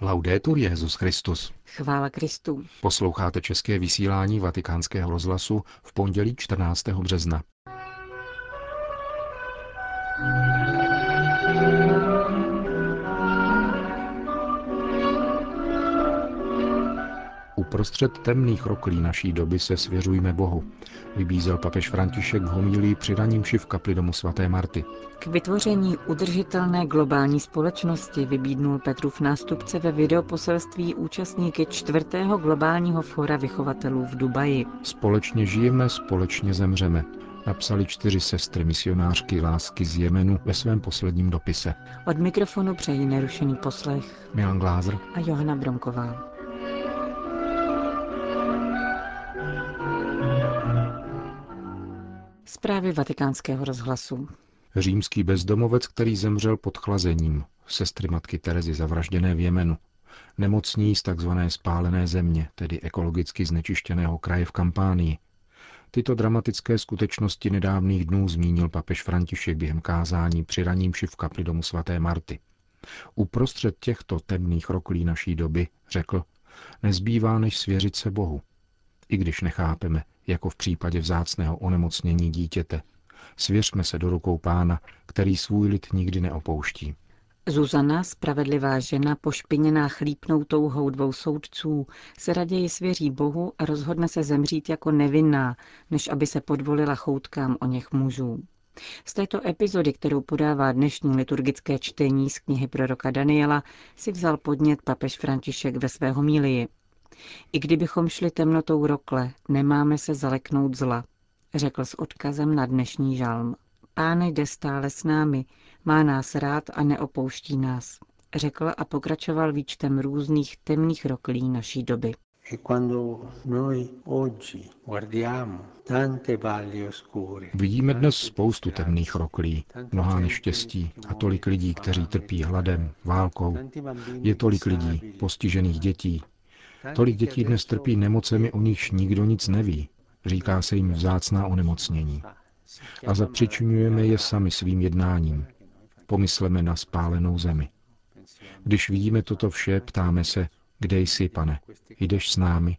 Laudetur Jezus Christus. Chvála Kristu. Posloucháte české vysílání Vatikánského rozhlasu v pondělí 14. března. Uprostřed temných roklí naší doby se svěřujme Bohu, vybízel papež František v homílii při raním v kapli domu svaté Marty. K vytvoření udržitelné globální společnosti vybídnul Petrův nástupce ve videoposelství účastníky čtvrtého globálního fora vychovatelů v Dubaji. Společně žijeme, společně zemřeme, napsali čtyři sestry misionářky lásky z Jemenu ve svém posledním dopise. Od mikrofonu přejí nerušený poslech Milan Glázer a Johana Bromková. Zprávy vatikánského rozhlasu. Římský bezdomovec, který zemřel pod chlazením, sestry matky Terezy zavražděné v Jemenu, nemocní z tzv. spálené země, tedy ekologicky znečištěného kraje v Kampánii. Tyto dramatické skutečnosti nedávných dnů zmínil papež František během kázání při raním v kapli domu svaté Marty. Uprostřed těchto temných roklí naší doby, řekl, nezbývá než svěřit se Bohu. I když nechápeme, jako v případě vzácného onemocnění dítěte. Svěřme se do rukou pána, který svůj lid nikdy neopouští. Zuzana, spravedlivá žena, pošpiněná chlípnou touhou dvou soudců, se raději svěří Bohu a rozhodne se zemřít jako nevinná, než aby se podvolila choutkám o něch mužů. Z této epizody, kterou podává dnešní liturgické čtení z knihy proroka Daniela, si vzal podnět papež František ve svého mílii. I kdybychom šli temnotou rokle, nemáme se zaleknout zla, řekl s odkazem na dnešní žalm. Pán jde stále s námi, má nás rád a neopouští nás, řekl a pokračoval výčtem různých temných roklí naší doby. E Vidíme dnes spoustu temných roklí, mnoha neštěstí a tolik lidí, kteří trpí hladem, válkou. Je tolik lidí, postižených dětí, Tolik dětí dnes trpí nemocemi, o nichž nikdo nic neví. Říká se jim vzácná onemocnění. A zapřičňujeme je sami svým jednáním. Pomysleme na spálenou zemi. Když vidíme toto vše, ptáme se, kde jsi, pane, jdeš s námi.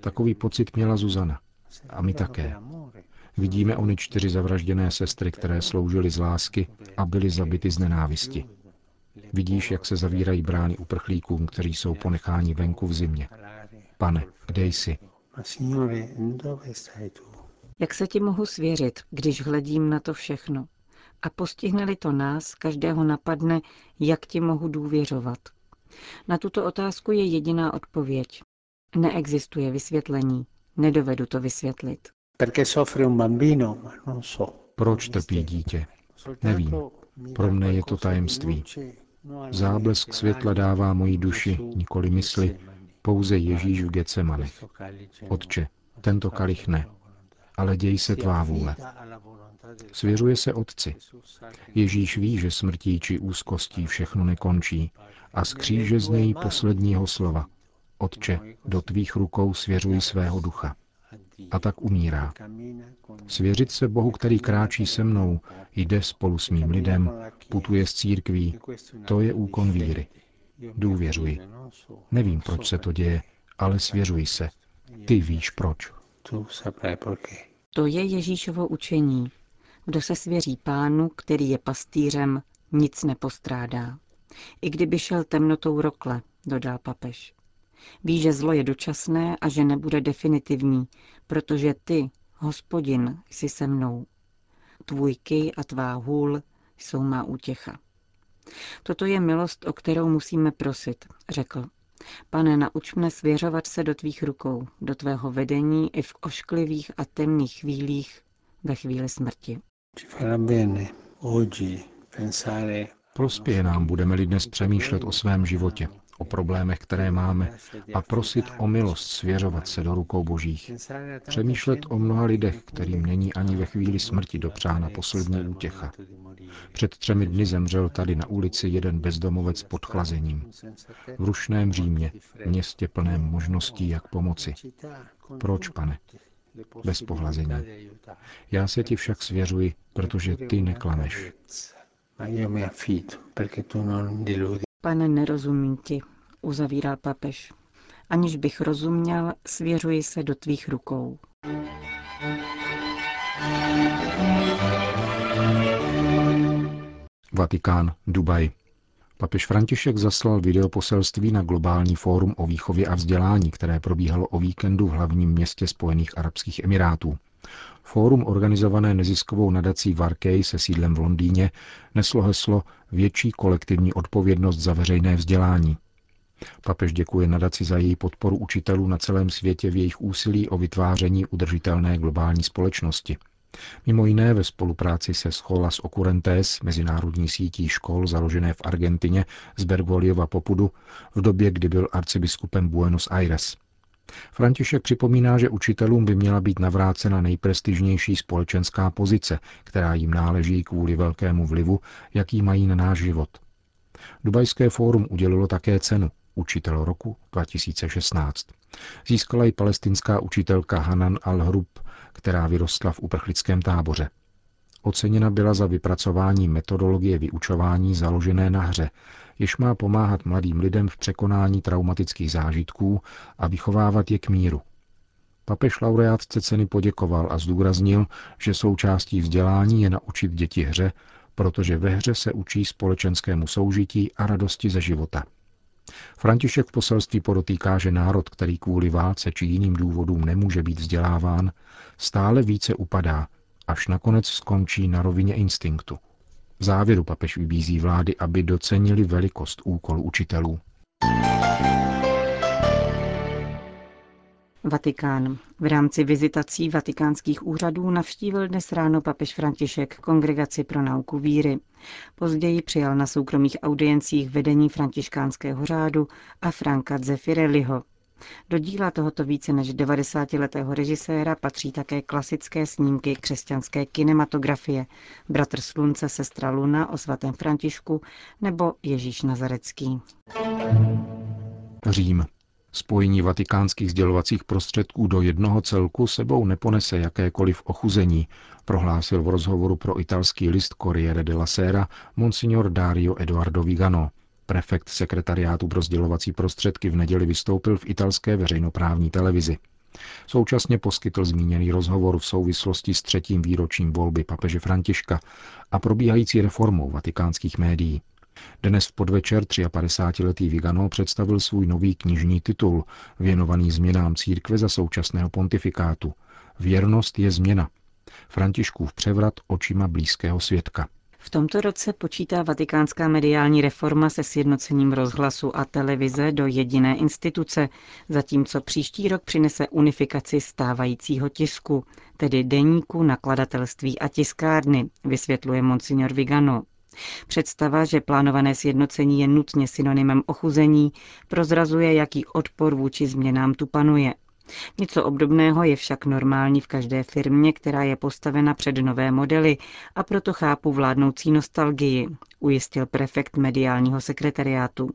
Takový pocit měla Zuzana. A my také. Vidíme ony čtyři zavražděné sestry, které sloužily z lásky a byly zabity z nenávisti. Vidíš, jak se zavírají brány uprchlíkům, kteří jsou ponecháni venku v zimě. Pane, kde jsi? Jak se ti mohu svěřit, když hledím na to všechno? A postihne to nás, každého napadne, jak ti mohu důvěřovat. Na tuto otázku je jediná odpověď. Neexistuje vysvětlení. Nedovedu to vysvětlit. Proč trpí dítě? Nevím. Pro mne je to tajemství. Záblesk světla dává moji duši, nikoli mysli, pouze Ježíš v Getsemanech. Otče, tento kalich ne, ale děj se tvá vůle. Svěřuje se Otci. Ježíš ví, že smrtí či úzkostí všechno nekončí a z kříže z něj posledního slova. Otče, do tvých rukou svěřuji svého ducha a tak umírá. Svěřit se Bohu, který kráčí se mnou, jde spolu s mým lidem, putuje z církví, to je úkon víry. Důvěřuji. Nevím, proč se to děje, ale svěřuji se. Ty víš proč. To je Ježíšovo učení. Kdo se svěří pánu, který je pastýřem, nic nepostrádá. I kdyby šel temnotou rokle, dodal papež. Ví, že zlo je dočasné a že nebude definitivní, protože ty, hospodin, jsi se mnou. Tvůj kej a tvá hůl jsou má útěcha. Toto je milost, o kterou musíme prosit, řekl. Pane, nauč mne svěřovat se do tvých rukou, do tvého vedení i v ošklivých a temných chvílích ve chvíli smrti. Prospěje nám, budeme-li dnes přemýšlet o svém životě, o problémech, které máme a prosit o milost svěřovat se do rukou božích. Přemýšlet o mnoha lidech, kterým není ani ve chvíli smrti dopřána poslední útěcha. Před třemi dny zemřel tady na ulici jeden bezdomovec pod chlazením. V rušném Římě, městě plném možností, jak pomoci. Proč, pane? Bez pohlazení. Já se ti však svěřuji, protože ty neklameš. Pane, nerozumím ti, uzavíral papež. Aniž bych rozuměl, svěřuji se do tvých rukou. Vatikán, Dubaj. Papež František zaslal videoposelství na globální fórum o výchově a vzdělání, které probíhalo o víkendu v hlavním městě Spojených Arabských Emirátů. Fórum organizované neziskovou nadací Varkej se sídlem v Londýně neslo heslo Větší kolektivní odpovědnost za veřejné vzdělání. Papež děkuje nadaci za její podporu učitelů na celém světě v jejich úsilí o vytváření udržitelné globální společnosti. Mimo jiné ve spolupráci se Scholas Occurrentes, mezinárodní sítí škol založené v Argentině z Bergoliova Popudu, v době, kdy byl arcibiskupem Buenos Aires. František připomíná, že učitelům by měla být navrácena nejprestižnější společenská pozice, která jim náleží kvůli velkému vlivu, jaký mají na náš život. Dubajské fórum udělilo také cenu Učitel roku 2016. Získala ji palestinská učitelka Hanan al-Hrub, která vyrostla v uprchlickém táboře. Oceněna byla za vypracování metodologie vyučování založené na hře, jež má pomáhat mladým lidem v překonání traumatických zážitků a vychovávat je k míru. Papež laureátce ceny poděkoval a zdůraznil, že součástí vzdělání je naučit děti hře, protože ve hře se učí společenskému soužití a radosti ze života. František v poselství podotýká, že národ, který kvůli válce či jiným důvodům nemůže být vzděláván, stále více upadá, až nakonec skončí na rovině instinktu. V závěru papež vybízí vlády, aby docenili velikost úkolu učitelů. Vatikán. V rámci vizitací vatikánských úřadů navštívil dnes ráno papež František kongregaci pro nauku víry. Později přijal na soukromých audiencích vedení františkánského řádu a Franka Zeffirelliho. Do díla tohoto více než 90-letého režiséra patří také klasické snímky křesťanské kinematografie Bratr slunce, sestra Luna o svatém Františku nebo Ježíš Nazarecký. Řím. Spojení vatikánských sdělovacích prostředků do jednoho celku sebou neponese jakékoliv ochuzení, prohlásil v rozhovoru pro italský list Corriere della Sera monsignor Dario Eduardo Vigano. Prefekt sekretariátu pro sdělovací prostředky v neděli vystoupil v italské veřejnoprávní televizi. Současně poskytl zmíněný rozhovor v souvislosti s třetím výročím volby papeže Františka a probíhající reformou vatikánských médií. Dnes v podvečer 53-letý Vigano představil svůj nový knižní titul, věnovaný změnám církve za současného pontifikátu. Věrnost je změna. Františkův převrat očima blízkého svědka. V tomto roce počítá vatikánská mediální reforma se sjednocením rozhlasu a televize do jediné instituce, zatímco příští rok přinese unifikaci stávajícího tisku, tedy deníku, nakladatelství a tiskárny, vysvětluje monsignor Vigano. Představa, že plánované sjednocení je nutně synonymem ochuzení, prozrazuje, jaký odpor vůči změnám tu panuje. Něco obdobného je však normální v každé firmě, která je postavena před nové modely a proto chápu vládnoucí nostalgii, ujistil prefekt mediálního sekretariátu.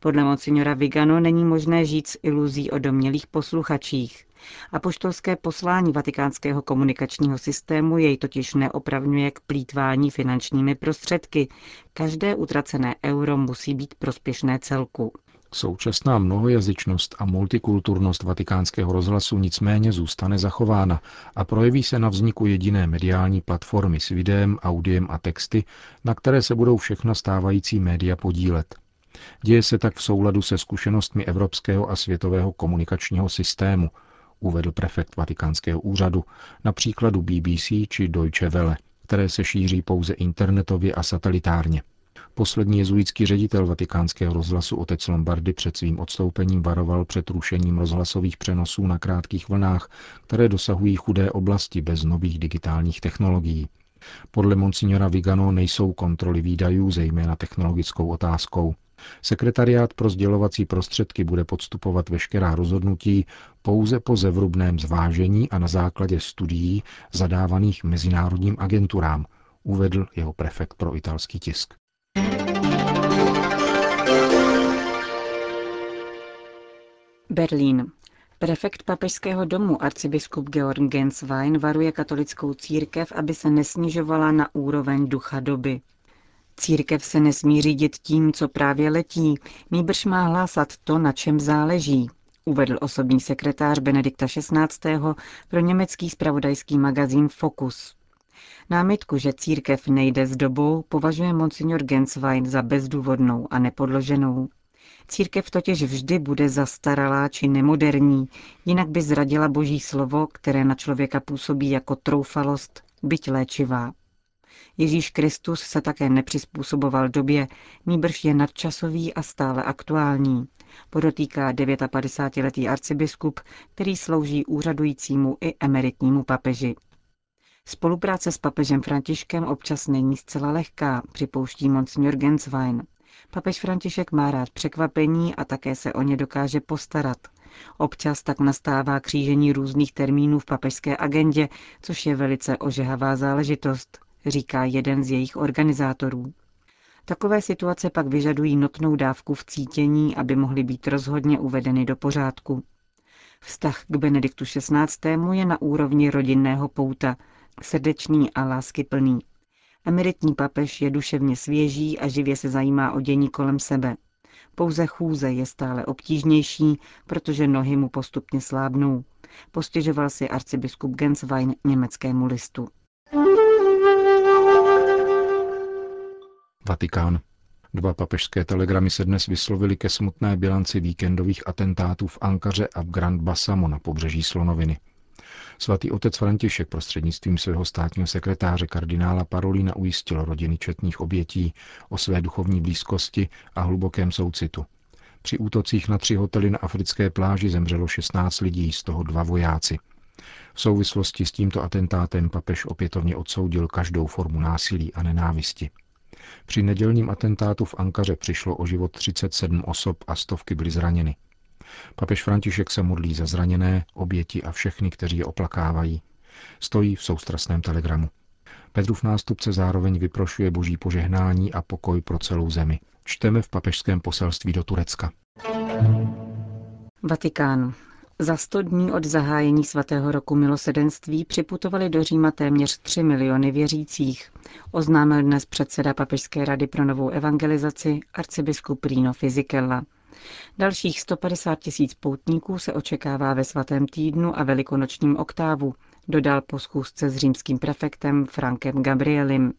Podle monsignora Vigano není možné žít s iluzí o domělých posluchačích. A poštolské poslání vatikánského komunikačního systému jej totiž neopravňuje k plítvání finančními prostředky. Každé utracené euro musí být prospěšné celku. Současná mnohojazyčnost a multikulturnost vatikánského rozhlasu nicméně zůstane zachována a projeví se na vzniku jediné mediální platformy s videem, audiem a texty, na které se budou všechna stávající média podílet. Děje se tak v souladu se zkušenostmi evropského a světového komunikačního systému, uvedl prefekt vatikánského úřadu na příkladu BBC či Deutsche Welle, které se šíří pouze internetově a satelitárně. Poslední jezuitský ředitel vatikánského rozhlasu otec Lombardy před svým odstoupením varoval před rušením rozhlasových přenosů na krátkých vlnách, které dosahují chudé oblasti bez nových digitálních technologií. Podle monsignora Vigano nejsou kontroly výdajů, zejména technologickou otázkou. Sekretariát pro sdělovací prostředky bude podstupovat veškerá rozhodnutí pouze po zevrubném zvážení a na základě studií zadávaných mezinárodním agenturám, uvedl jeho prefekt pro italský tisk. Berlín. Prefekt papežského domu arcibiskup Georg Genswein varuje katolickou církev, aby se nesnižovala na úroveň ducha doby. Církev se nesmí řídit tím, co právě letí, nýbrž má hlásat to, na čem záleží, uvedl osobní sekretář Benedikta XVI. pro německý spravodajský magazín Focus. Námitku, že církev nejde s dobou, považuje monsignor Genswein za bezdůvodnou a nepodloženou. Církev totiž vždy bude zastaralá či nemoderní, jinak by zradila boží slovo, které na člověka působí jako troufalost, byť léčivá. Ježíš Kristus se také nepřizpůsoboval době, nýbrž je nadčasový a stále aktuální, podotýká 59-letý arcibiskup, který slouží úřadujícímu i emeritnímu papeži. Spolupráce s papežem Františkem občas není zcela lehká, připouští monsignor Genswein. Papež František má rád překvapení a také se o ně dokáže postarat. Občas tak nastává křížení různých termínů v papežské agendě, což je velice ožehavá záležitost, říká jeden z jejich organizátorů. Takové situace pak vyžadují notnou dávku v cítění, aby mohly být rozhodně uvedeny do pořádku. Vztah k Benediktu XVI. je na úrovni rodinného pouta, srdečný a láskyplný. Emeritní papež je duševně svěží a živě se zajímá o dění kolem sebe. Pouze chůze je stále obtížnější, protože nohy mu postupně slábnou. Postěžoval si arcibiskup Genswein německému listu. Vatikán. Dva papežské telegramy se dnes vyslovily ke smutné bilanci víkendových atentátů v Ankaře a v Grand Bassamo na pobřeží Slonoviny. Svatý otec František prostřednictvím svého státního sekretáře kardinála Parolína ujistil rodiny četných obětí o své duchovní blízkosti a hlubokém soucitu. Při útocích na tři hotely na africké pláži zemřelo 16 lidí, z toho dva vojáci. V souvislosti s tímto atentátem papež opětovně odsoudil každou formu násilí a nenávisti. Při nedělním atentátu v Ankaře přišlo o život 37 osob a stovky byly zraněny. Papež František se modlí za zraněné, oběti a všechny, kteří je oplakávají. Stojí v soustrasném telegramu. Petrův nástupce zároveň vyprošuje boží požehnání a pokoj pro celou zemi. Čteme v papežském poselství do Turecka. Vatikán. Za sto dní od zahájení svatého roku milosedenství připutovali do Říma téměř 3 miliony věřících, oznámil dnes předseda Papežské rady pro novou evangelizaci arcibiskup Rino Fizikella. Dalších 150 tisíc poutníků se očekává ve svatém týdnu a velikonočním oktávu, dodal po schůzce s římským prefektem Frankem Gabrielim.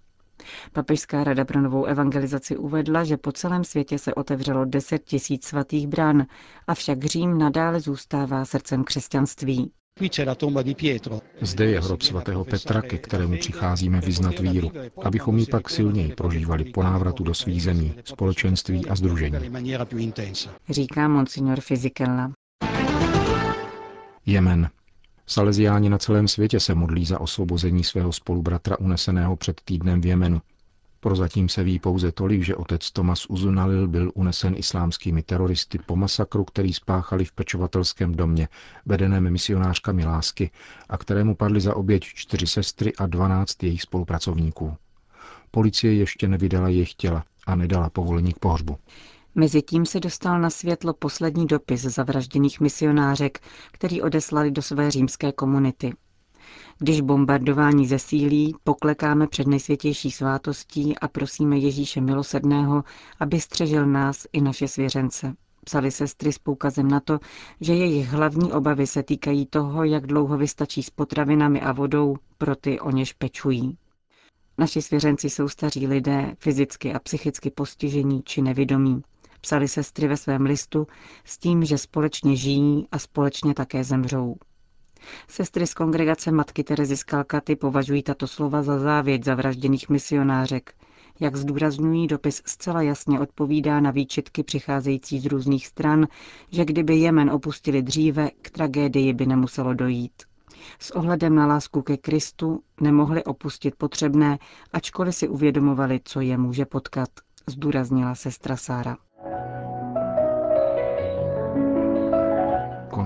Papežská rada pro novou evangelizaci uvedla, že po celém světě se otevřelo 10 tisíc svatých brán, avšak Řím nadále zůstává srdcem křesťanství. Zde je hrob svatého Petra, ke kterému přicházíme vyznat víru, abychom ji pak silněji prožívali po návratu do svých zemí, společenství a združení. Říká monsignor Fizikella. Jemen. Salesiáni na celém světě se modlí za osvobození svého spolubratra uneseného před týdnem v Jemenu. Prozatím se ví pouze tolik, že otec Tomas Uzunalil byl unesen islámskými teroristy po masakru, který spáchali v pečovatelském domě, vedeném misionářkami lásky, a kterému padly za oběť čtyři sestry a dvanáct jejich spolupracovníků. Policie ještě nevydala jejich těla a nedala povolení k pohřbu. Mezitím se dostal na světlo poslední dopis zavražděných misionářek, který odeslali do své římské komunity. Když bombardování zesílí, poklekáme před nejsvětější svátostí a prosíme Ježíše milosedného, aby střežil nás i naše svěřence. Psali sestry s poukazem na to, že jejich hlavní obavy se týkají toho, jak dlouho vystačí s potravinami a vodou pro ty, o něž pečují. Naši svěřenci jsou staří lidé, fyzicky a psychicky postižení či nevědomí. Psali sestry ve svém listu s tím, že společně žijí a společně také zemřou. Sestry z kongregace Matky Terezy z Kalkaty považují tato slova za závěť zavražděných misionářek. Jak zdůrazňují, dopis zcela jasně odpovídá na výčitky přicházející z různých stran, že kdyby Jemen opustili dříve, k tragédii by nemuselo dojít. S ohledem na lásku ke Kristu nemohli opustit potřebné, ačkoliv si uvědomovali, co je může potkat, zdůraznila sestra Sára.